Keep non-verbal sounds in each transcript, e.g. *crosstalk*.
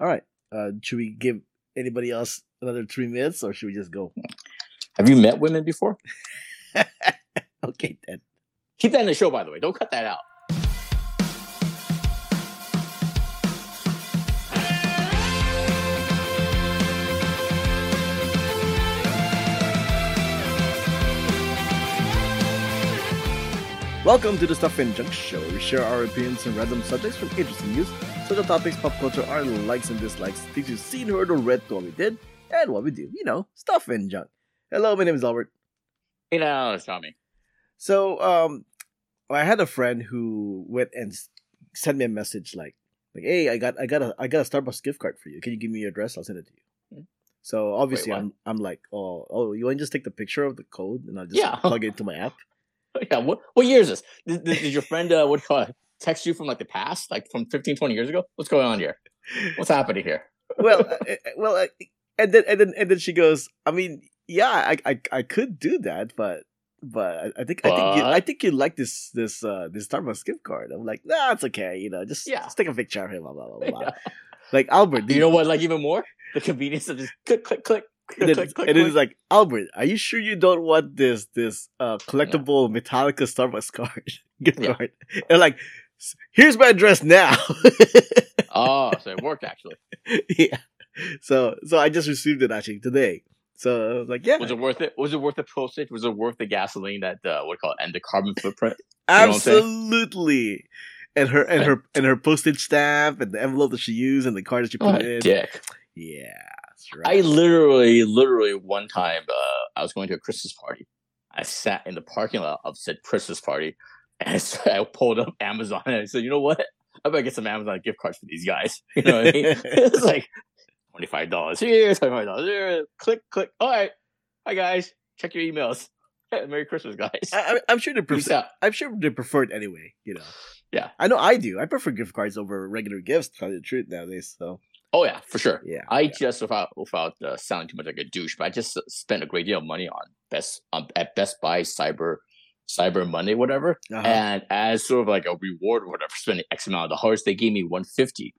All right. Uh, should we give anybody else another three minutes, or should we just go? Have you met women before? *laughs* okay, then. Keep that in the show, by the way. Don't cut that out. Welcome to the Stuff and Junk Show. We share our opinions on random subjects from interesting news, social topics, pop culture, our likes and dislikes, things you've seen, heard, or read, what we did, and what we do. You know, stuff and junk. Hello, my name is Albert. Hey, now, it's Tommy. So, um, I had a friend who went and sent me a message like, like, hey, I got, I got a, I got a Starbucks gift card for you. Can you give me your address? I'll send it to you. Hmm. So obviously, what? I'm, I'm like, oh, oh, you want to just take the picture of the code and I'll just Yeah. plug it into my app. *laughs* Yeah, what what year is this? Did, did, did your friend, uh, what call it, text you from like the past, like from 15, 20 years ago? What's going on here? What's happening here? *laughs* well, uh, uh, well, uh, and then and then and then she goes. I mean, yeah, I I, I could do that, but but I, think I think you, I think you like this this uh this Starbucks gift card. I'm like, nah, it's okay. You know, just Yeah. just take a picture of him. Blah blah blah. blah. *laughs* Like Albert, Do You know what? Like even more, the convenience of just click, click, click, *laughs* And click, then, click, and it's like Albert, are you sure you don't want this this uh collectible Metallica Starbucks card *laughs* gift Yeah. card? And like, here's my address now. *laughs* oh, so it worked actually. yeah. So so I just received it actually today. So I was like, yeah, Was it worth it? Was it worth the postage? Was it worth the gasoline that uh, what call it and the carbon footprint? know what I'm saying? absolutely. And her and her and her postage stamp and the envelope that she used and the card that she put What in. dick! Yeah, that's I literally, literally one time, uh, I was going to a Christmas party. I sat in the parking lot of said Christmas party, and so *laughs* I pulled up Amazon and I said, "You know what? I better get some Amazon gift cards for these guys." *laughs* You know what I mean? *laughs* it's like twenty five dollars here, twenty five dollars here. Click, click. All right, hi guys, check your emails. Merry Christmas, guys. I, I'm sure they prefer. I'm sure they prefer it anyway. You know. Yeah. I know I do. I prefer gift cards over regular gifts. To tell you the truth nowadays. So Oh yeah, for sure. yeah. I yeah. just without without uh, sounding too much like a douche, but I just spent a great deal of money on Best um, at Best Buy Cyber Cyber Monday, whatever. Uh-huh. And as sort of like a reward or whatever, spending X amount of dollars, they gave me one fifty.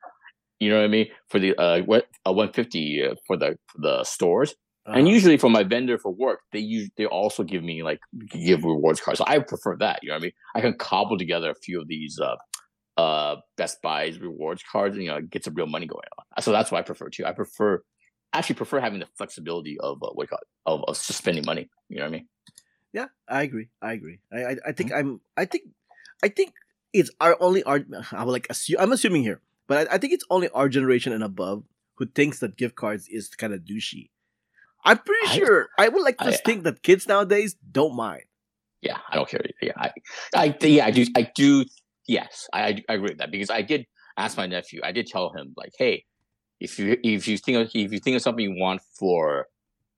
You know what I mean for the uh what uh, one fifty uh, for the for the stores. And Uh-huh. usually for my vendor for work, they use they also give me like give rewards cards. So I prefer that. You know what I mean? I can cobble together a few of these uh uh Best Buy's rewards cards and you know get some real money going on. So that's what I prefer too. I prefer actually prefer having the flexibility of uh, what you call of, of just spending money. You know what I mean? Yeah, I agree. I agree. I I, I Mm-hmm. think I'm. I think I think it's our only our. I would like assume. I'm assuming here, but I, I think it's only our generation and above who thinks that gift cards is kind of douchey. I'm pretty I- sure I would like to I- think that kids nowadays don't mind. Yeah, I don't care. Yeah, I, I, yeah, I do. I do. Yes, I, I, agree with that because I did ask my nephew. I did tell him like, hey, if you if you think of, if you think of something you want for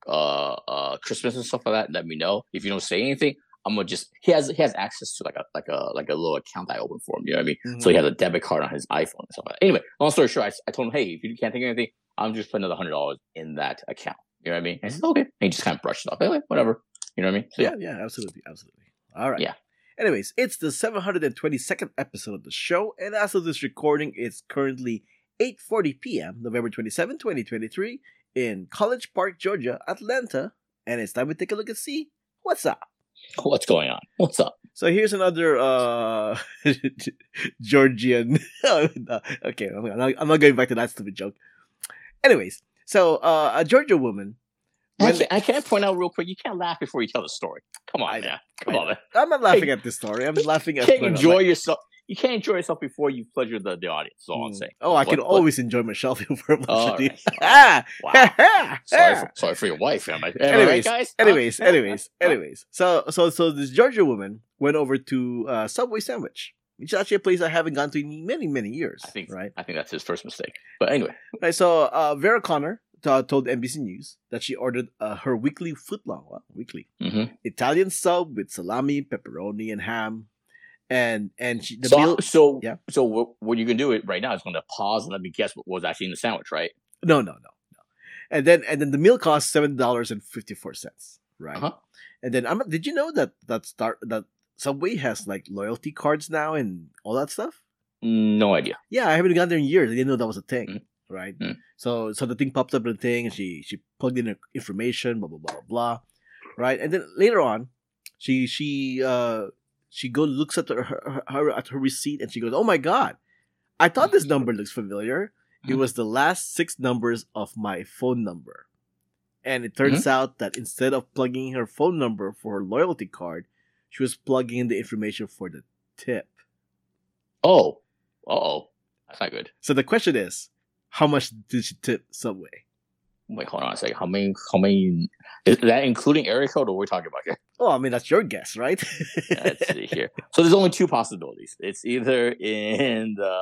uh uh Christmas and stuff like that, let me know. If you don't say anything, I'm gonna just he has he has access to like a like a like a little account I open for him. You know what I mean? So he has a debit card on his iPhone and stuff like that. Anyway, long story short, I, I told him, hey, if you can't think of anything, I'm just putting another hundred dollars in that account. You know what I mean? And he said, okay. And he just kind of brushed it off. Anyway, whatever. You know what I mean? So yeah, yeah, absolutely, absolutely. All right. Yeah. Anyways, it's the 722nd episode of the show, and as of this recording, it's currently 8:40 p.m., November 27, 2023, in College Park, Georgia, Atlanta, and it's time we take a look and see what's up. what's going on? What's up? So here's another uh *laughs* Georgian. *laughs* Okay, I'm not, I'm not going back to that stupid joke. Anyways, so uh, a Georgia woman. I can't, I can't point out real quick. You can't laugh before you tell the story. Come on, man. Come on, man. I'm not laughing at this story. I'm laughing You at can't enjoy my- yourself. You can't enjoy yourself before you pleasure the, the audience. Is all I'm Mm. saying. Oh, I can What- what- always enjoy myself *laughs* for All emotion. right. Ah! *laughs* Wow. Sorry, for, sorry for your wife, am I? Right, Anyways, guys. Anyways, anyways, anyways. So, so, so this Georgia woman went over to uh, Subway Sandwich, which is actually a place I haven't gone to in many, many years. I think right. I think that's his first mistake. But anyway, Right. So, uh, Vera Connor t- told NBC News that she ordered uh, her weekly footlong, well, weekly hmm Italian sub with salami, pepperoni, and ham, and and she the so meal. so Yeah. so what, what you can do it right now is going to pause and let me guess what was actually in the sandwich, right? No, no, no, no. And then and then the meal cost seven dollars and fifty four cents. Right. Uh-huh. And then I'm did you know that that start that Subway has like loyalty cards now and all that stuff? No idea. Yeah, I haven't gone there in years. I didn't know that was a thing. Mhm. Right? Mm. So so the thing pops up in the thing, and she she plugged in her information, blah blah blah blah, blah right? And then later on, she she uh she go looks at her, her, her at her receipt, and she goes, "Oh my god, I thought this number looks familiar. It Mhm. was the last six numbers of my phone number." And it turns out that instead of plugging her phone number for her loyalty card, she was plugging in the information for the tip. Oh, oh, that's not good. So the question is, how much did she tip Subway? Wait, hold on a second. How many? How many? Is that including area code, or we're talking about here? Oh, I mean that's your guess, right? Let's see *laughs* here. So there's only two possibilities. It's either in the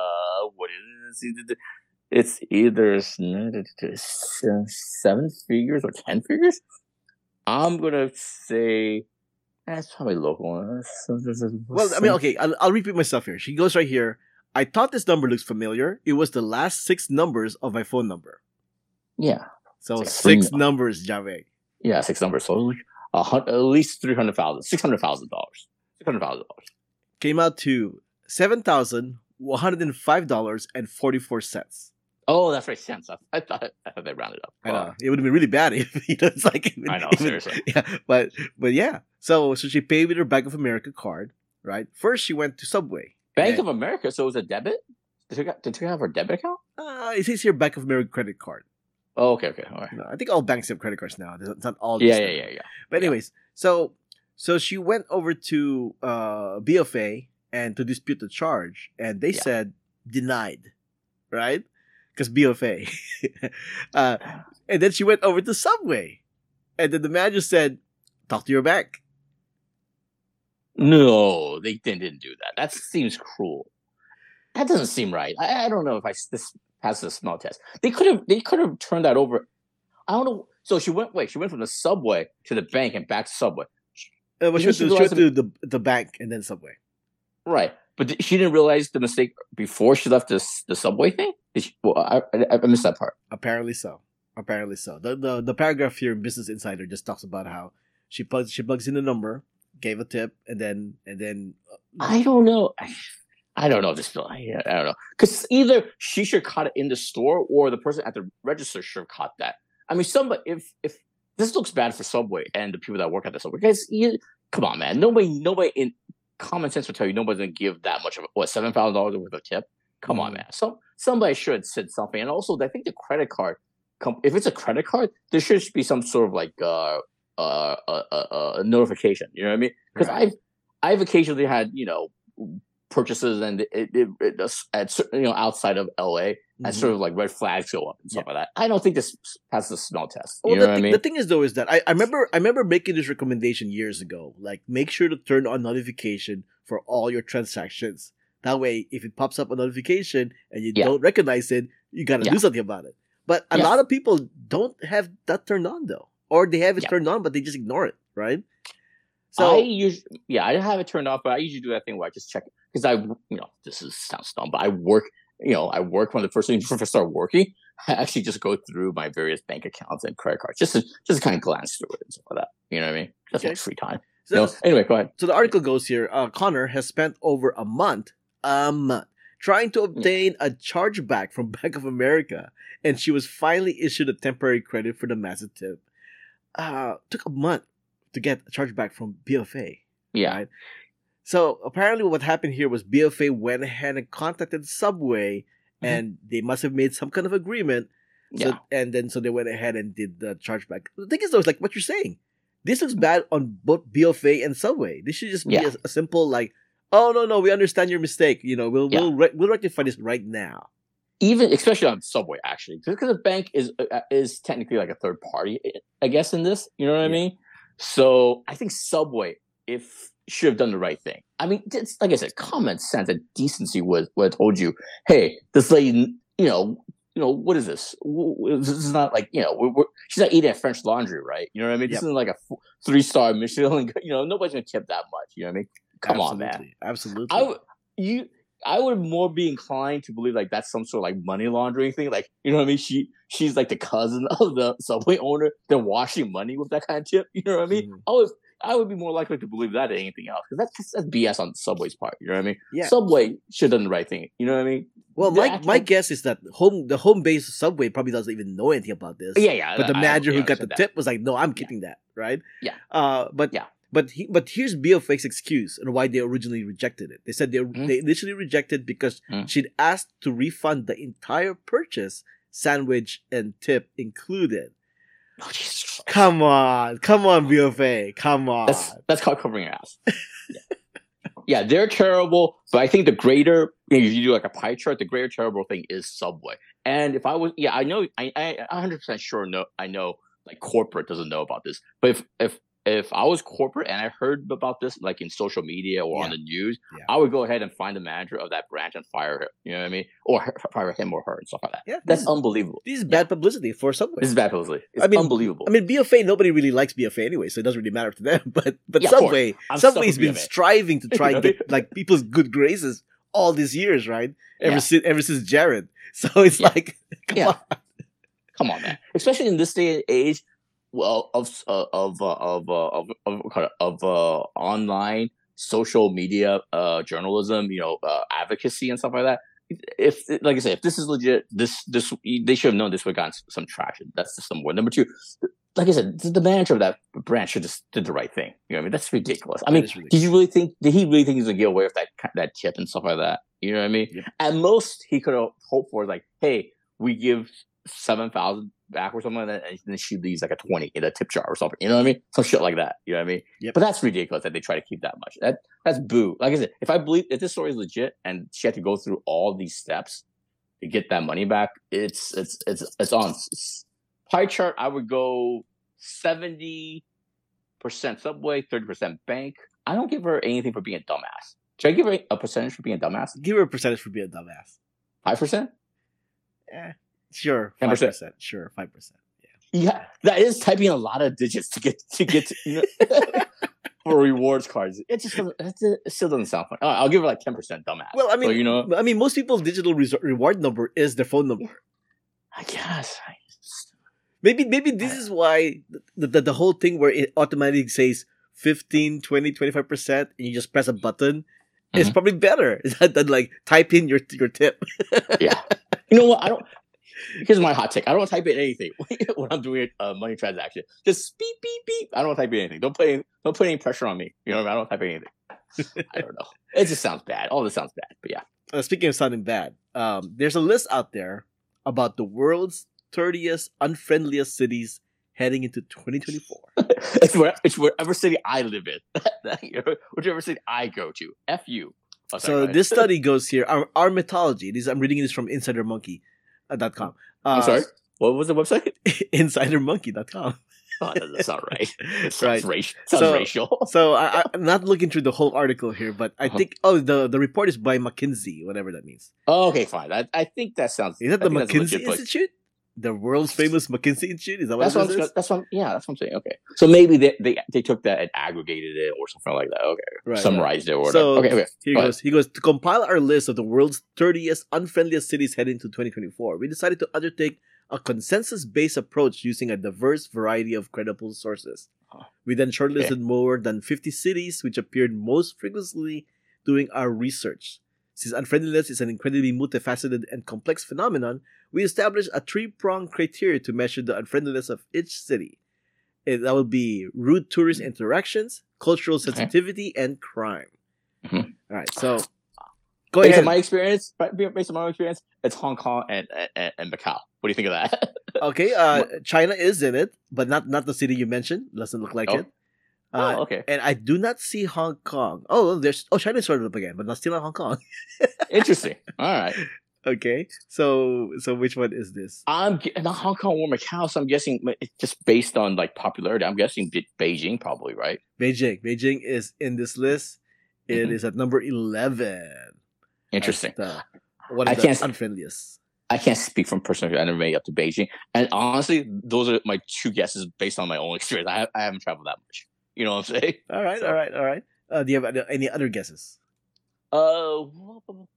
what is it? It's either seven figures or ten figures. I'm gonna say that's probably local. well, I mean, okay, I'll, I'll repeat myself here. She goes right here. I thought this number looks familiar. It was the last six numbers of my phone number. yeah, So like six three- numbers, Jave. yeah, six numbers. So at least three hundred thousand, six hundred thousand dollars, six hundred thousand dollars. Came out to seven thousand one hundred and five dollars and forty four cents. Oh, that's right, cents. I, I thought I thought they rounded up. I know it would have been really bad *laughs* if you know, it's like I know, even- seriously. *laughs* yeah, but but yeah. So so she paid with her Bank of America card, right? First she went to Subway. Bank Yeah. of America. So it was a debit. Did you, did you have her debit account? Uh, it says here Bank of America credit card. Oh, okay, okay, all right. No, I think all banks have credit cards now. It's not all. Yeah, yeah, yeah, yeah. But anyways, so so she went over to uh, BofA and to dispute the charge, and they Yeah. said denied, right? Because BofA, *laughs* uh, and then she went over to Subway, and then the manager said, "Talk to your bank." No, they didn't, do that. That seems cruel. That doesn't seem right. I, I don't know if I this passes the smell test. They could have they could have turned that over. I don't know. So she went wait. She went from the subway to the bank and back to subway. Uh, well, she went, she went to the the bank and then Subway. Right, but th- she didn't realize the mistake before she left this the subway thing. She, well, I, I, I missed that part. Apparently so. Apparently so. The, the the paragraph here in Business Insider just talks about how she plugs she plugs in the number, gave a tip, and then and then uh, I don't know. I, I don't know this. I, I don't know because either she should have caught it in the store or the person at the register should have caught that. I mean, somebody if if this looks bad for Subway and the people that work at the Subway, guys, you, come on, man. Nobody, nobody in common sense will tell you nobody's gonna give that much of what seven thousand dollars worth of tip. Come on, Mhm. man. So somebody should have said something. And also, I think the credit card, if it's a credit card, there should be some sort of like uh uh uh, uh, uh notification. You know what I mean? Because Right. I've I've occasionally had you know purchases and it, it, it does- at certain, you know outside of LA and Mhm. sort of like red flags go up and stuff like that. I don't think this passes the smell test. Well, the, I mean? the thing is though is that I, I remember I remember making this recommendation years ago. Like make sure to turn on notification for all your transactions. That way, if it pops up a notification and you Yeah. don't recognize it, you gotta Yeah. do something about it. But a Yes. lot of people don't have that turned on though, or they have it Yeah. turned on but they just ignore it, right? So I usually, yeah, I have it turned off, but I usually do that thing where I just check because I, you know, this is sounds dumb, but I work, you know, I work when the first thing before I start working, *laughs* I actually just go through my various bank accounts and credit cards just to just kind of glance through it and stuff like that. You know what I mean? That's Okay. my free time. so, No, anyway, go ahead. so the article goes here. Uh, Connor has spent over a month, a month, trying to obtain a chargeback from Bank of America, and she was finally issued a temporary credit for the massive tip. Uh, took a month to get a chargeback from BofA. Yeah, Right? So apparently, what happened here was BofA went ahead and contacted Subway, Mhm. and they must have made some kind of agreement. So, yeah, and then so they went ahead and did the chargeback. The thing is, though, it's like what you're saying. This looks bad on both BofA and Subway. This should just be Yeah. a, a simple like, oh no no, we understand your mistake. You know, we'll Yeah. we'll re- we'll rectify this right now. Even especially on Subway, actually, because the bank is uh, is technically like a third party, I guess, in this. You know what I mean? So I think Subway, if should have done the right thing. I mean, it's, like I said, common sense and decency would would have told you, hey, this lady, you know, you know, what is this? This is not like you know, we're, we're, she's not eating at French Laundry, right? You know what I mean? This isn't like a three star Michelin. *laughs* You know, nobody's gonna tip that much. You know what I mean? Come on, man. Absolutely. Absolutely. I you I would more be inclined to believe like that's some sort of like money laundering thing. Like you know what I mean? She she's like the cousin *laughs* of the subway owner. They're washing money with that kind of tip. *laughs* You know what I mean? Mhm. I would I would be more likely to believe that than anything else because that's that's BS on Subway's part. You know what I mean? Yeah. Subway should have done the right thing. You know what I mean? Well, my my guess is that home the home base Subway probably doesn't even know anything about this. Yeah, yeah. But the I- I- manager who got the that. tip was like, "No, I'm keeping that." Right? Yeah. Uh, but Yeah. But he, but here's BofA's excuse and why they originally rejected it. They said they Mhm. they initially rejected because Mhm. she'd asked to refund the entire purchase, sandwich and tip included. Oh, Come on, come on, BofA, come on. That's that's called covering your ass. yeah. Yeah, they're terrible, but I think the greater if you do like a pie chart, the greater terrible thing is Subway. And if I was, yeah, I know, I, I, 100 percent sure know, I know, like corporate doesn't know about this, but if if if I was corporate and I heard about this, like in social media or on the news, Yeah. I would go ahead and find the manager of that branch and fire her. You know what I mean? Or her, *laughs* fire him or her and stuff like that. yeah, That's is, unbelievable. this is bad publicity for Subway. This is bad publicity. It's I mean- unbelievable. I mean, BofA, nobody really likes BofA anyway, so it doesn't really matter to them. *laughs* But but Yeah. Subway, Subway's been BofA. striving to *laughs* try and get like people's good graces all these years, right? Ever Yeah. since ever since Jared. So it's Yeah. like, come Yeah. on. Come on, man. Especially in this day and age, well, of uh, of uh, of uh, of of, of uh, online social media uh, journalism, you know, uh, advocacy and stuff like that. If, like I said, if this is legit, this this they should have known this would have gotten some traction. That's just number one. Number two, like I said, the manager of that branch should just did the right thing. You know what I mean? That's ridiculous. I mean, ridiculous. did you really think? Did he really think he's gonna get away with that that tip and stuff like that? You know what I mean? Yep. At most, he could have hoped for like, hey, we give seven thousand back or something like that, and then she leaves like a twenty in a tip jar or something. You know what I mean? Some shit like that. You know what I mean? Yep. But that's ridiculous that they try to keep that much. That that's boo. Like I said, if I believe if this story is legit and she had to go through all these steps to get that money back, it's it's it's it's on pie chart. I would go seventy percent Subway, thirty percent bank. I don't give her anything for being a dumbass. Should I give her a percentage for being a dumbass? Give her a percentage for being a dumbass. Five percent? Eh, sure, five 10%. Sure, five percent. Yeah, Yeah, that is typing a lot of digits to get to get to, you know, *laughs* for rewards cards. It just doesn't, it still doesn't sound fun. I'll give her like ten percent dumbass. Well, I mean, So, you know, I mean, most people's digital res- reward number is their phone number. I guess. I just- Maybe, maybe this is why the, the, the whole thing where it automatically says 15, 20, 25 percent, and you just press a button is Mhm. probably better *laughs* than, than like type in your your tip. *laughs* yeah. You know what? I don't. Here's my hot take. I don't type in anything *laughs* when I'm doing a money transaction. Just beep beep beep. I don't type in anything. Don't put any, don't put any pressure on me. You know, what I, mean? I don't type in anything. I don't know. It just sounds bad. All this sounds bad. But yeah. uh, speaking of sounding bad, um, there's a list out there about the world's 30th unfriendliest cities heading into 2024. *laughs* it's where it's wherever city I live in. *laughs* Whichever city I go to. F you. Oh, so this study goes here. Our, our mythology. This I'm reading this from InsiderMonkey.com. Uh, I'm sorry. What was the website? *laughs* InsiderMonkey.com. Oh, that- that's not right. *laughs* It sounds, Right. racial. Sounds So- racial. So I, I'm not looking through the whole article here, but I Uh-huh. think oh the the report is by McKinsey, whatever that means. Oh, okay, fine. I, I think that sounds. Is that I the think that's a McKinsey. Institute? The world's famous McKinsey Institute? Is that what That's what, I'm, that's what. Yeah, that's what I'm saying. Okay, so maybe they, they they took that and aggregated it or something like that. Okay, Right, right. summarized it or whatever. So okay, okay. here he Go ahead. goes. He goes to compile our list of the world's 30th unfriendliest cities heading to 2024. We decided to undertake a consensus-based approach using a diverse variety of credible sources. We then shortlisted more than 50 cities which appeared most frequently during our research. Since unfriendliness is an incredibly multifaceted and complex phenomenon, we established a three-pronged criteria to measure the unfriendliness of each city. It, that would be rude tourist interactions, cultural Okay. sensitivity, and crime. Mhm. All right, so go Based ahead. on my experience, based on my experience, it's Hong Kong and and, and Macau. What do you think of that? *laughs* okay, uh, China is in it, but not not the city you mentioned. Doesn't look like Oh. it. Uh, oh, okay, And I do not see Hong Kong. Oh, there's oh China started up again, but not still in Hong Kong. *laughs* interesting. All right, okay, so so which one is this? I'm not Hong Kong or Macau, so I'm guessing it's just based on like popularity. I'm guessing Be- Beijing probably, right? Beijing. Beijing is in this list. It is Mhm. at number eleven. Interesting. The- one I the can't unfriendliest. I can't speak from personal. I never made it up to Beijing, and honestly, those are my two guesses based on my own experience. I, I haven't traveled that much. You know what I'm saying? All right, *laughs* So- all right, all right. Uh, do you have any other guesses? Uh, I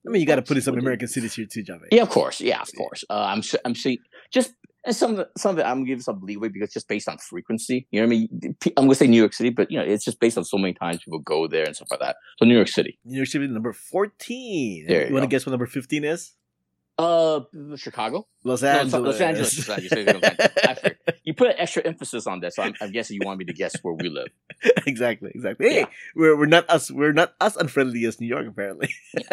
mean, you got to put in some American cities here too, Jave. Yeah, of course. Yeah, of course. Uh, I'm s- I'm seeing just and some of it, some of it I'm gonna give some leeway because just based on frequency. You know what I mean? I'm gonna say New York City, but you know it's just based on so many times people go there and stuff like that. So New York City. New York City number fourteen. There you you want to guess what number fifteen is? Uh, Chicago. Los Angeles. not Los Angeles. Angeles. Los Angeles. *laughs* I figured. You put an extra emphasis on that, so I'm, I'm guessing you want me to guess where we live. *laughs* exactly, exactly. Hey, Yeah. we're we're not us we're not as unfriendly as New York apparently. *laughs*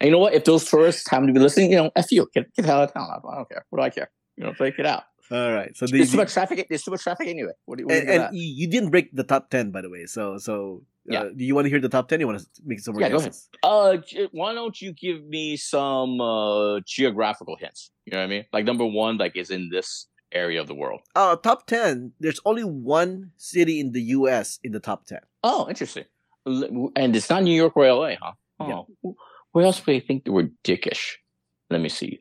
And you know what? If those tourists happen to be listening, you know, f you, get get out of town. I don't care. What do I care? You know, take it out. All right. So the, There's too much traffic. There's too much traffic anyway. What do do you and, and you didn't break the top ten by the way. So so uh, Yeah. do you want to hear the top ten? You want to make some more Yeah, go ahead. guesses? Uh, why don't you give me some uh geographical hints? You know what I mean? Like number one, like is in this area of the world. Uh top ten. There's only one city in the U.S. in the top ten. Oh, interesting. And it's not New York or LA, huh? Oh, Yeah. where else would I think they were dickish? Let me see.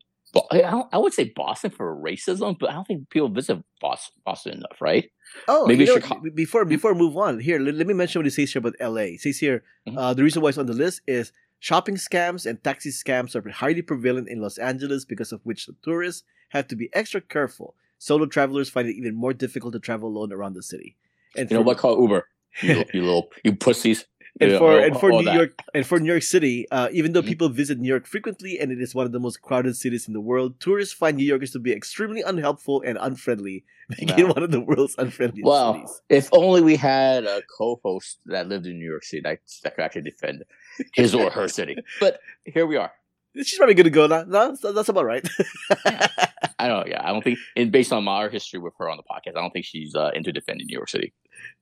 I, I would say Boston for racism, but I don't think people visit Boston, Boston enough, right? Oh, Maybe you know, Chicago- Before before move on, here let, let me mention what it says here about L.A. It says here Mhm. uh, the reason why it's on the list is shopping scams and taxi scams are highly prevalent in Los Angeles, because of which the tourists have to be extra careful. Solo travelers find it even more difficult to travel alone around the city. And You know what? Call Uber. You, *laughs* you little you pussies. And Yeah, for all- and for New that. York and for New York City, uh, even though Mhm. people visit New York frequently and it is one of the most crowded cities in the world, tourists find New Yorkers to be extremely unhelpful and unfriendly, *laughs* making Wow. one of the world's unfriendliest Well, cities. if only we had a co-host that lived in New York City that, that could actually defend his or her city. *laughs* But here we are. She's probably gonna go now. No, that's- about right. *laughs* I don't know. Yeah, I don't think, and based on our history with her on the podcast, I don't think she's uh, into defending New York City.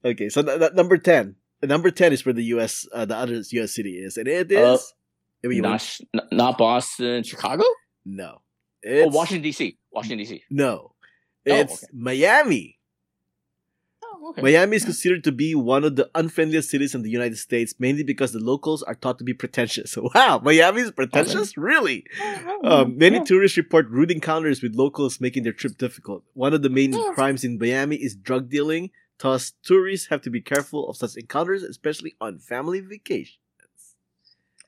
okay, so number ten. Number ten is where the U.S. Uh, the other U.S. city is, and it is. Uh, I mean, Not, not Boston, Chicago. no, Oh, it's Washington D.C. Washington D.C. No, Oh, it's okay. Miami. Oh, okay. Miami is considered to be one of the unfriendliest cities in the United States, mainly because the locals are thought to be pretentious. *laughs* Wow, Miami is pretentious? Really? Um, many Yeah. tourists report rude encounters with locals, making their trip difficult. One of the main Yeah. crimes in Miami is drug dealing. Thus, tourists have to be careful of such encounters, especially on family vacations.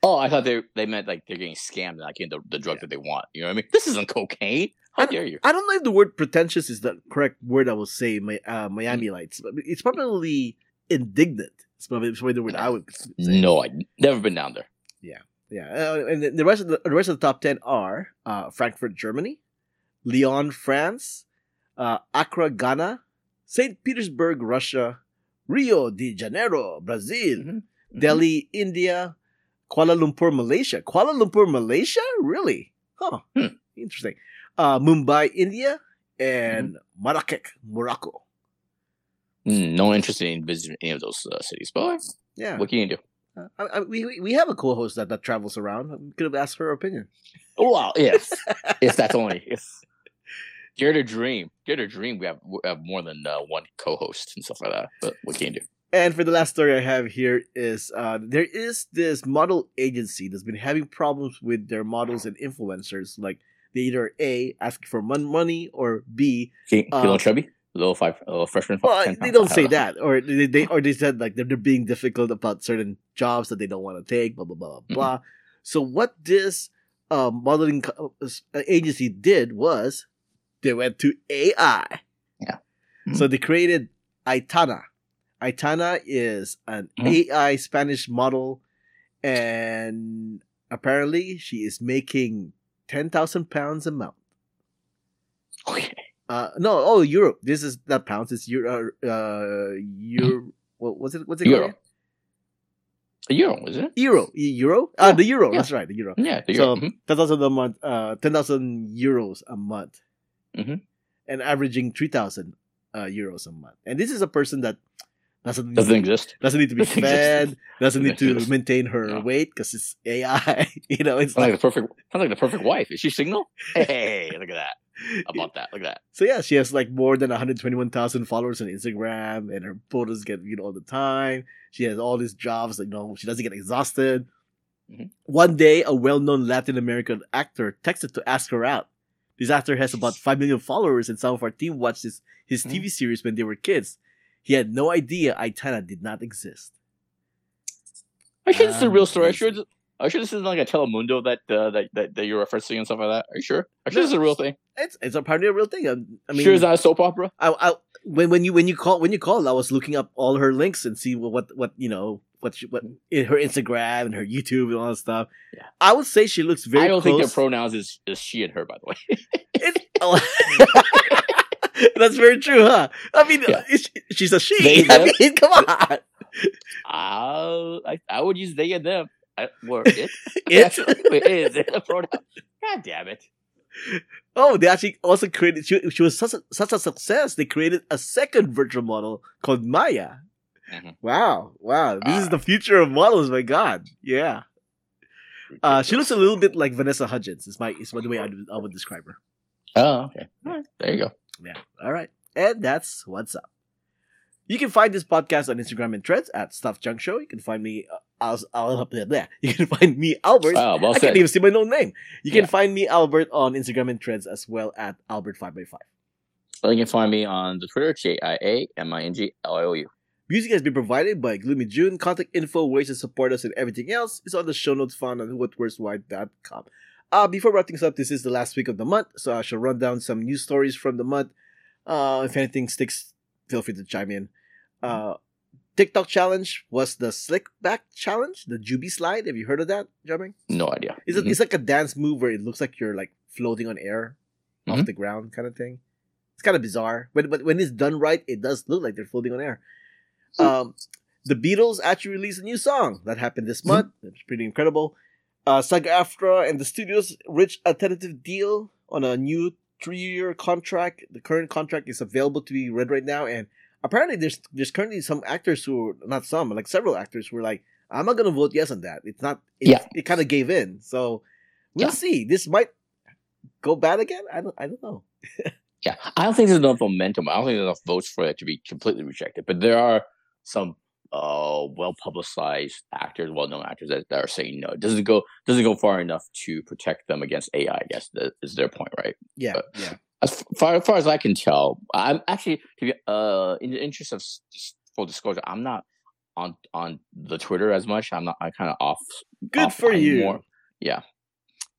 Oh, I thought they they meant like they're getting scammed and not getting the, the drug that they want. You know what I mean? This isn't cocaine. How dare you? I don't know if the word pretentious is the correct word I will say, my, uh, Miami lights, it's probably indignant. It's probably, it's probably the word I would say. No, I've never been down there. Yeah, uh, and the- the rest of the, the rest of the top ten are uh, Frankfurt, Germany, Lyon, France, uh, Accra, Ghana, Saint Petersburg, Russia, Rio de Janeiro, Brazil, Mhm. Delhi, India, Kuala Lumpur, Malaysia. Kuala Lumpur, Malaysia, really? Huh. Hmm. Interesting. Uh, Mumbai, India, and Marrakech, Morocco. Mm, no interest in visiting any of those uh, cities. But Yeah, what can you do? Uh, I, I, we we- have a co-host that, that travels around. We could have asked her opinion. Oh, Well, if *laughs* if that's only if dare to dream, dare to dream, we have, we have more than uh, one co-host and stuff like that. But we can you do? And for the last story I have here is uh, there is this model agency that's been having problems with their models and influencers. Like they either a asking for mon- money or b Feel Uh, feeling chubby? Little five, little freshman. well 10 they don't say that or they, they or they said like they're, they're being difficult about certain jobs that they don't want to take. Blah blah blah blah. Mhm. blah. So what this uh, modeling co- uh, agency did was they went to AI. Yeah. So they created Aitana. Aitana is an Mhm. AI Spanish model, and apparently she is making ten thousand pounds a month. Okay. Uh, no, oh euro. This is not pounds. It's euro. Uh, euro. What was it? What's it Euro. called? A euro, isn't it? Euro. Euro. Ah, Yeah, the euro. yeah. That's right. The euro. Yeah, the So euro. Mhm. ten thousand a month. Uh, ten thousand euros a month, Mhm. and averaging three thousand uh, euros a month. And this is a person that *sniffs* doesn't doesn't exist. doesn't need to be *laughs* Doesn't exist. fed, doesn't need to exist. maintain her No. weight because it's AI. *laughs* you know, it's Sounds like like the perfect. Sounds like the perfect *laughs* wife. Is she single? Hey, look at that. How about that? Look at that. so yeah, she has like more than 121,000 followers on Instagram, and her photos get viewed all the time. She has all these jobs, like you know, she doesn't get exhausted. Mhm. One day, a well-known Latin American actor texted to ask her out. This actor has about five million followers, and some of our team watched his his. Mm-hmm. TV series when they were kids. He had no idea Aitana did not exist. I'm sure it's the um, real story. I'm sure. Amazing. it's- Are you sure this isn't like a Telemundo that uh, that, that that you're referencing and stuff like that? Are you sure? You sure this is a real thing? It's it's apparently a real thing. Um, I, I mean, sure, it's not a soap opera. I, I when when you when you call when you called, I was looking up all her links and see what what, what you know what she, what in her Instagram and her YouTube and all that stuff. Yeah. I would say she looks very. I don't close. think their pronouns is, is she and her. By the way, *laughs* oh. *laughs* That's very true, huh? I mean, Yeah. she's a she. They, *laughs* I mean, come on. Uh, I I would use they and them. I, or it. It? Actually, it is a pronoun. God damn it! Oh, they actually also created. She, she was such a, such a success. They created a second virtual model called Maia. Mhm. Wow, wow! This is Ah. the future of models. My God, yeah. Uh, she looks a little bit like Vanessa Hudgens. Is my is the way I, would- I would describe her. Oh, okay. Right. There you go. Yeah. All right. And that's what's up. You can find this podcast on Instagram and Threads at Stuff Junk Show. You can find me. Uh, I'll, I'll up there. You can *laughs* find me Albert. Wow, well I said. can't even see my own name. You can find me Albert on Instagram and Threads as well at Albert Five by Five. You can find me on the Twitter, J I A M I N G L I O U. Music has been provided by Gloomy June. Contact info, ways to support us, and everything else is on the show notes found on whowhatwhereswhy.com. Uh, before wrapping things up, this is the last week of the month, so I shall run down some news stories from the month. Uh, if anything sticks, feel free to chime in. Uh, TikTok challenge was the slick back challenge, the Juby slide. Have you heard of that, Jiaming? No idea. It's, Mhm. a, it's like a dance move where it looks like you're like floating on air off Mhm. the ground kind of thing. It's kind of bizarre, but but when it's done right, it does look like they're floating on air. Um, the Beatles actually released a new song that happened this Mm-hmm. month. It's pretty incredible. Uh, SAG-AFTRA and the studios reached a tentative deal on a new three-year contract. The current contract is available to be read right now, and apparently there's there's currently some actors who are, not some like several actors who are like, I'm not gonna vote yes on that. It's not. It, Yeah. It kind of gave in. So we'll Yeah. see. This might go bad again. I don't. I don't know. *laughs* Yeah, I don't think there's enough momentum. I don't think there's enough votes for it to be completely rejected. But there are some uh, well publicized actors, well known actors that, that are saying no. It doesn't go doesn't go far enough to protect them against AI. I guess that is their point, right? Yeah. But- yeah. As far, as far as I can tell, I'm actually to be, uh in the interest of full disclosure, I'm not on on the Twitter as much. I'm not. I'm kind of off. Good off- for I'm you. more- yeah.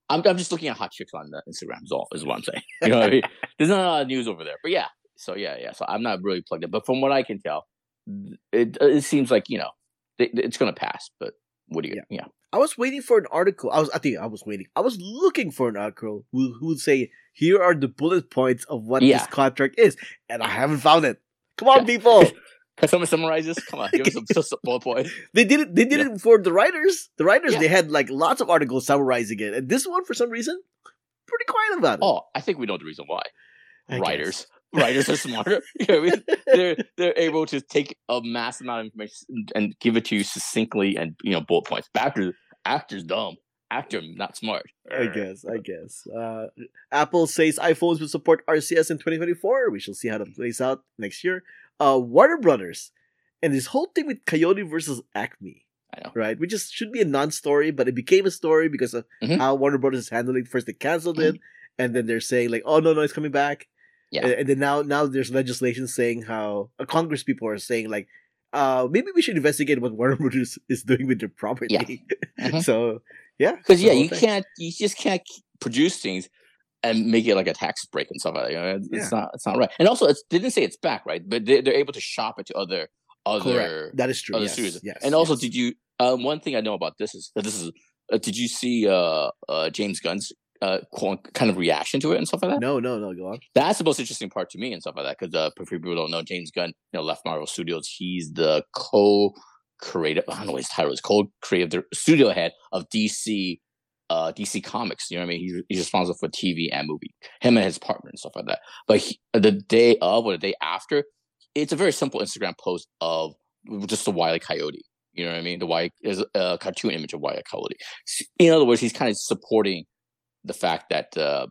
I'm, I'm just looking at hot chicks on the Instagram. Is all is what I'm saying. *laughs* You know what I mean? There's not a lot of news over there, but yeah. So yeah, yeah. So I'm not really plugged in, but from what I can tell, it it seems like you know it, it's going to pass. But what do you? Yeah. I was waiting for an article. I was. I think I was waiting. I was looking for an article who, who would say, "Here are the bullet points of what Yeah. this contract is," and I haven't found it. Come on, Yeah. people! *laughs* Can someone summarize this? Come on, give us some, *laughs* some bullet points. They did it. They did Yeah. it for the writers. The writers. Yeah. They had like lots of articles summarizing it, and this one, for some reason, pretty quiet about it. Oh, I think we know the reason why. I writers. Writers are smarter. *laughs* You know I mean? They're they're able to take a mass amount of information and give it to you succinctly and you know bullet points. But actors actors dumb. Actor not smart. I guess. I guess. Uh, Apple says iPhones will support RCS in 2024. We shall see how that plays out next year. Uh, Warner Brothers and this whole thing with Coyote versus Acme. I know. right? Which is should be a non-story, but it became a story because of Mhm. how Warner Brothers is handling. First, they canceled it, and then they're saying like, "Oh no, no, it's coming back." Yeah. And, and then now, now there's legislation saying how uh, Congress people are saying like, uh, maybe we should investigate what Warner Brothers *laughs* is doing with their property. *laughs* Mhm. so yeah, Because yeah, you thing. can't you just can't produce things and make it like a tax break and stuff like that. You know, it's, it's not it's not right. And also, it's, they didn't say it's back, right? But they, they're able to shop it to other other Correct. That is true. other yes, studios. yes, and also, yes. did you? Um, one thing I know about this is that this is. Uh, did you see uh, uh, James Gunn's uh, kind of reaction to it and stuff like that? No, no, no. Go on. That's the most interesting part to me and stuff like that because uh, for people who don't know, James Gunn, you know, left Marvel Studios. He's the co-creative. I don't know what his title is. Co-creative studio head of DC, uh, DC Comics. You know what I mean? He's, he's responsible for TV and movie. Him and his partner and stuff like that. But he, the day of or the day after, it's a very simple Instagram post of just the Wile E. Coyote. You know what I mean? The Wile is a cartoon image of Wile E. Coyote. In other words, he's kind of supporting the fact that uh,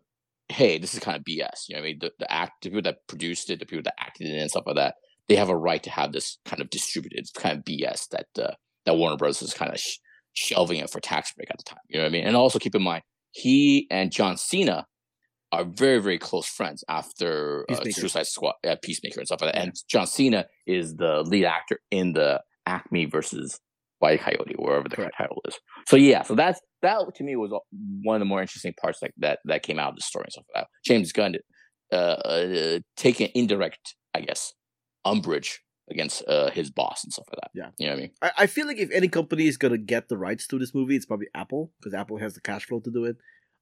hey, this is kind of BS. You know what I mean? The, the act, the people that produced it, the people that acted in it and stuff like that, they have a right to have this kind of distributed. It's kind of BS that uh, that Warner Bros. is kind of sh- shelving it for tax break at the time. You know what I mean? And also keep in mind, he and John Cena are very, very close friends after uh, Suicide Squad, uh, Peacemaker and stuff like that. And John Cena is the lead actor in the Acme versus Wile Coyote, wherever the Correct. title is. So yeah, so that's that to me was one of the more interesting parts like that that came out of the story and stuff like that. James Gunn uh, uh taking indirect, I guess, umbrage against uh his boss and stuff like that. Yeah. You know what I mean? I, I feel like if any company is gonna get the rights to this movie, it's probably Apple because Apple has the cash flow to do it.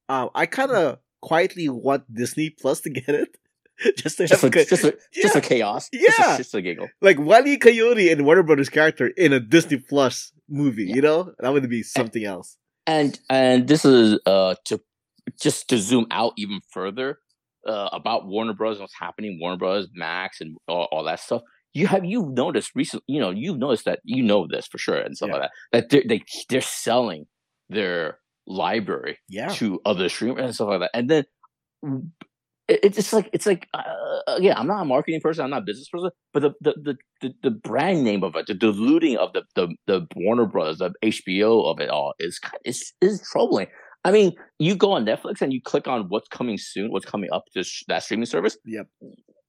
Um, I kind of quietly want Disney Plus to get it, *laughs* just to Just have a, just just Yeah. for chaos. Just, Yeah. a, just a giggle. like Wally Coyote and Warner Brothers character in a Disney Plus movie. Yeah. You know, that would be something else. And and this is uh to just to zoom out even further uh, about Warner Bros. and what's happening, Warner Bros. Max and all, all that stuff. You have you noticed recently? You know, you've noticed that you know this for sure and stuff Yeah. like that. That they're they, they're selling their library Yeah, to other streamers and stuff like that. And then it's just like it's like uh, again, I'm not a marketing person, I'm not a business person, but the the the, the, the brand name of it, the diluting of the, the the Warner Brothers, the HBO of it all is is is troubling. I mean, you go on Netflix and you click on what's coming soon, what's coming up to sh- that streaming service. Yep.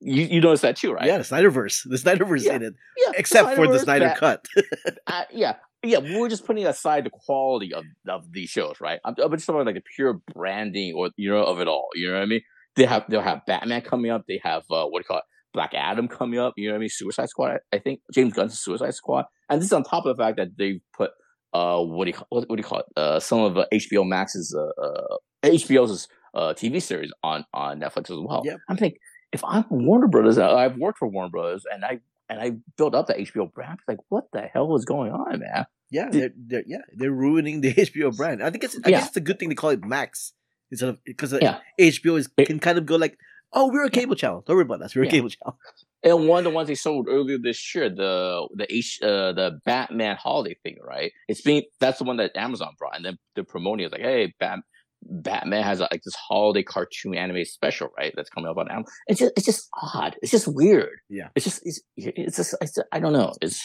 You you notice that too, right? yeah, the Snyderverse, the Snyderverse Yeah. in it, Yeah. except for the Snyder that- cut. *laughs* uh, yeah, yeah, we're just putting aside the quality of, of these shows, right? I'm, I'm just talking about like the pure branding or you know of it all. You know what I mean? They have they'll have Batman coming up. They have uh, what do you call it? Black Adam coming up. You know what I mean? Suicide Squad. I think James Gunn's Suicide Squad, and this is on top of the fact that they put uh what do you call what, what do you call it? Uh, some of uh, HBO Max's uh, uh HBO's uh TV series on on Netflix as well. Yep. I'm thinking if I'm Warner Brothers, I've worked for Warner Brothers, and I and I built up the HBO brand. Like, what the hell is going on, man? Yeah, they're, they're yeah they're ruining the *laughs* HBO brand. I think it's I Yeah. guess it's a good thing to call it Max instead of because Yeah. HBO is can kind of go like, oh, we're a cable channel. Don't worry about us. We're a cable channel. And one of the ones they sold earlier this year, the the H uh, the Batman holiday thing, right? It's being that's the one that Amazon brought, and then they're promoting it like, hey, Bat, Batman has like this holiday cartoon anime special, right? That's coming up on Amazon. It's just it's just odd. It's just weird. Yeah. It's just it's it's just it's, I don't know. It's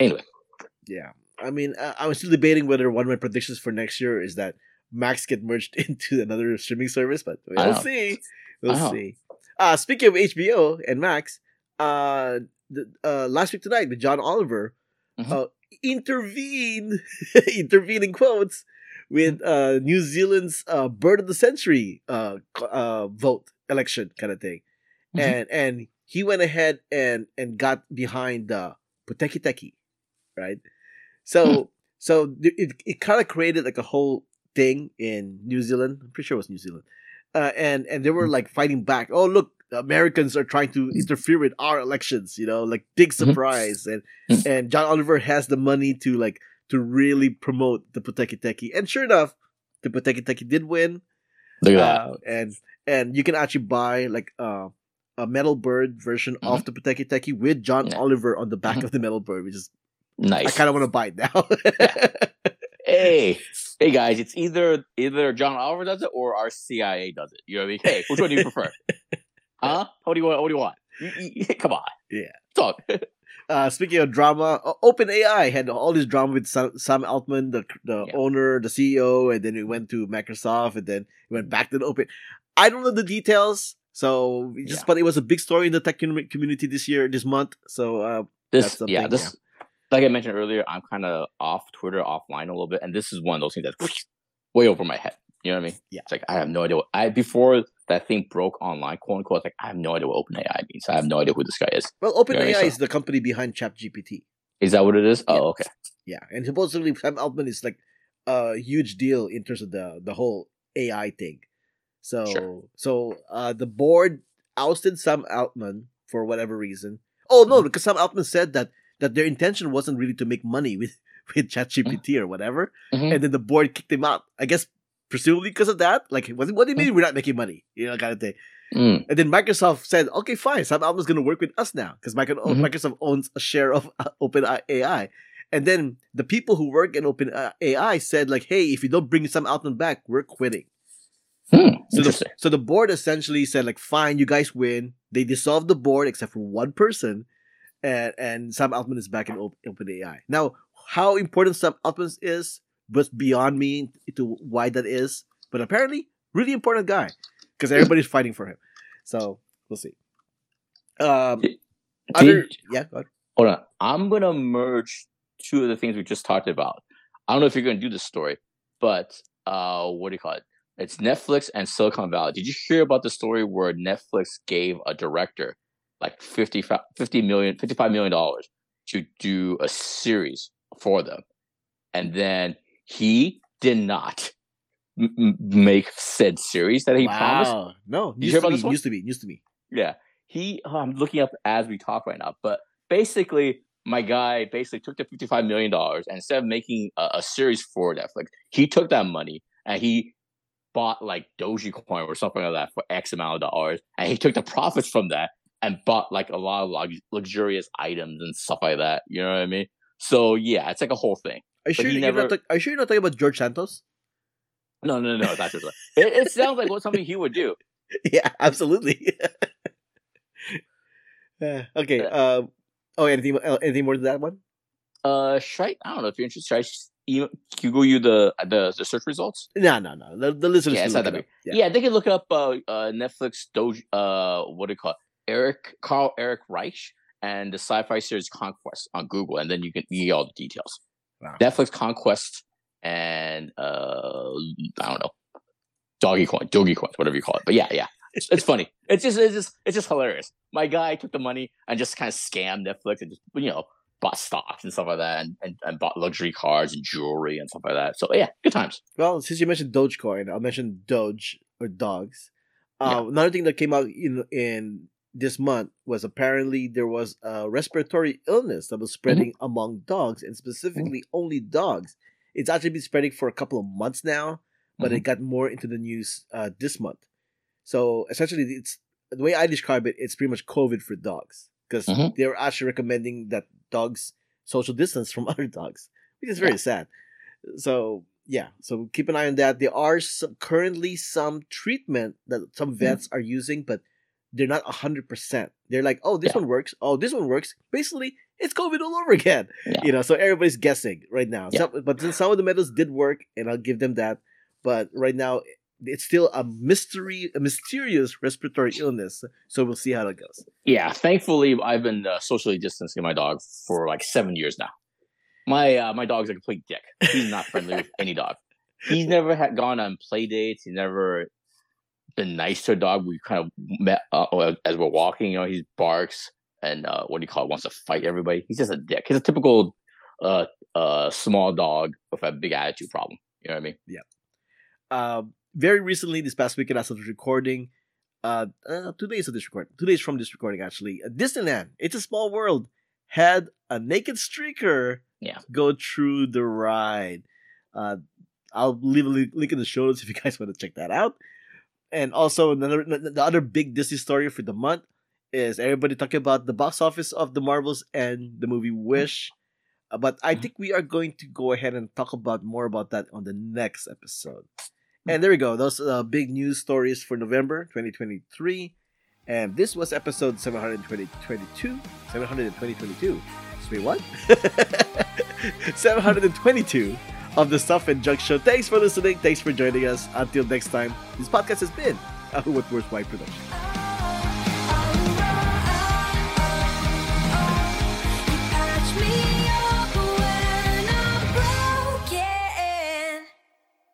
anyway. Yeah, I mean, I, I was still debating whether one of my predictions for next year is that Max get merged *laughs* into another streaming service, but we'll see. We'll see. Uh, speaking of HBO and Max, uh, the, uh, last week tonight with John Oliver, Mhm. uh, intervene, *laughs* intervene in quotes with Mm-hmm. uh, New Zealand's uh, Bird of the Century uh, uh, vote election kind of thing, Mhm. and and he went ahead and and got behind uh, Pūteketeke, right? So Hmm. so it it kind of created like a whole thing in New Zealand. I'm pretty sure it was New Zealand, uh, and and they were like fighting back. Oh look, Americans are trying to interfere with our elections. You know, like big Mhm. surprise, and Mhm. and John Oliver has the money to like to really promote the Pūteketeke, and sure enough, the Pūteketeke did win. Look at that. Uh, and and you can actually buy like uh, a metal bird version of the Pūteketeke with John Mm-hmm. Yeah. Oliver on the back Mhm. of the metal bird, which is Nice. I kind of want to buy it now. *laughs* hey, hey guys, it's either either John Oliver does it or our CIA does it. You know what I mean? Hey, which one do you prefer? *laughs* huh? What do you want? What do you want? Come on. Yeah. Talk. *laughs* uh, speaking of drama, uh, OpenAI had all this drama with Sam, Sam Altman, the the Yeah. owner, the CEO, and then it went to Microsoft, and then it went back to the Open. I don't know the details, so just Yeah. but it was a big story in the tech community this year, this month. So uh, This, yeah, this, like I mentioned earlier, I'm kind of off Twitter, offline a little bit, and this is one of those things that's *sniffs* way over my head. You know what I mean? Yeah. It's like I have no idea. What, I before that thing broke online, quote unquote. Like I have no idea what OpenAI means. I have no idea who this guy is. well, OpenAI so- is the company behind ChatGPT. Is that what it is? Yeah. Oh, okay. Yeah, and supposedly Sam Altman is like a huge deal in terms of the the whole AI thing. So Sure. so uh the board ousted Sam Altman for whatever reason. Oh no, Mhm. because Sam Altman said that that their intention wasn't really to make money with *laughs* with ChatGPT or whatever, Mhm. and then the board kicked him out. I guess presumably because of that. Like, what, what do you mean we're not making money? You know, kind of thing. Mm. And then Microsoft said, okay, fine, Sam Altman's going to work with us now because Mhm. Microsoft owns a share of uh, OpenAI. And then the people who work in OpenAI said, like, hey, if you don't bring Sam Altman back, we're quitting. Hmm. So the, so the board essentially said, like, fine, you guys win. They dissolved the board except for one person, and and Sam Altman is back in Op- OpenAI. Now, how important Sam Altman is was beyond me to why that is, but apparently, really important guy because everybody's fighting for him. So we'll see. Um, Did- other, yeah, go ahead. Hold on. I'm gonna merge two of the things we just talked about. I don't know if you're going to do this story, but uh, what do you call it? It's Netflix and Silicon Valley. Did you hear about the story where Netflix gave a director like 50, 50 million, 55 million dollars to do a series for them, and then he did not m- make said series that he wow. promised. No, you hear about this one? Used to be, used to be. Yeah, he. Oh, I'm looking up as we talk right now, but basically, my guy basically took the 55 million dollars and instead of making a, a, series for Netflix, he took that money and he bought like Dogecoin or something like that for X amount of dollars, and he took the profits from that and bought like a lot of luxurious items and stuff like that. You know what I mean? So yeah, it's like a whole thing. Are you sure you're never... not? Are you sure you're not talking about George Santos? No, no, no, that's just it, it sounds like what something he would do. *laughs* Yeah, absolutely. *laughs* uh, okay. Um. Oh, anything? Uh, anything more to that one? Uh, should I? I don't know if you're interested. Should I email, Google you the the, the search results? No, no, no. The, the listeners. Yeah, it's not that big. Yeah. yeah. they can look up uh, uh Netflix Doge. Uh, what do you call it? Eric Karl Eric Reich and the sci-fi series Conquest on Google, and then you can get all the details. Wow. Netflix Conquest and uh, I don't know, doggy coin, doggy coins, whatever you call it. But yeah, yeah, it's, it's funny. It's just it's just it's just hilarious. My guy took the money and just kind of scammed Netflix and just you know bought stocks and stuff like that, and, and, and bought luxury cars and jewelry and stuff like that. So yeah, good times. Well, since you mentioned Dogecoin, I'll mention Doge or dogs. Uh, yeah. Another thing that came out in in this month was apparently there was a respiratory illness that was mm-hmm. spreading mm-hmm. among dogs and specifically mm-hmm. only dogs. It's actually been spreading for a couple of months now, but mm-hmm. it got more into the news uh, this month. So essentially, it's the way I describe it. It's pretty much COVID for dogs because mm-hmm. they're actually recommending that dogs social distance from *laughs* other dogs, which is very yeah. sad. So yeah, so keep an eye on that. There are some, currently some treatment that some mm-hmm. vets are using, but they're not 100%. They're like, oh, this yeah. one works. Oh, this one works. Basically, it's COVID all over again. Yeah. You know, so everybody's guessing right now. Yeah. Some, but some of the methods did work, and I'll give them that. But right now, it's still a mystery, a mysterious respiratory illness. So we'll see how that goes. Yeah, thankfully, I've been uh, socially distancing my dog for like seven years now. My uh, my dog's a complete dick. He's not friendly with *laughs* any dog. He's never had gone on play dates. He never been nice to a dog. We kind of met uh, as we're walking. You know, he barks and uh, what do you call it? Wants to fight everybody. He's just a dick. He's a typical uh, uh, small dog with a big attitude problem. You know what I mean? Yeah. Uh, very recently, this past weekend, as of recording, uh, uh, two days of this recording, two days from this recording, actually, Disneyland, It's a Small World, had a naked streaker yeah. go through the ride. Uh, I'll leave a link in the show notes if you guys want to check that out. And also another the other big Disney story for the month is everybody talking about the box office of the Marvels and the movie Wish. Uh, but I think we are going to go ahead and talk about more about that on the next episode. And there we go. Those uh, big news stories for November 2023. And this was episode 722. 722. Wait, what? *laughs* 722 of the Stuff and Junk Show. Thanks for listening. Thanks for joining us. Until next time, this podcast has been a Who What Where's Why production.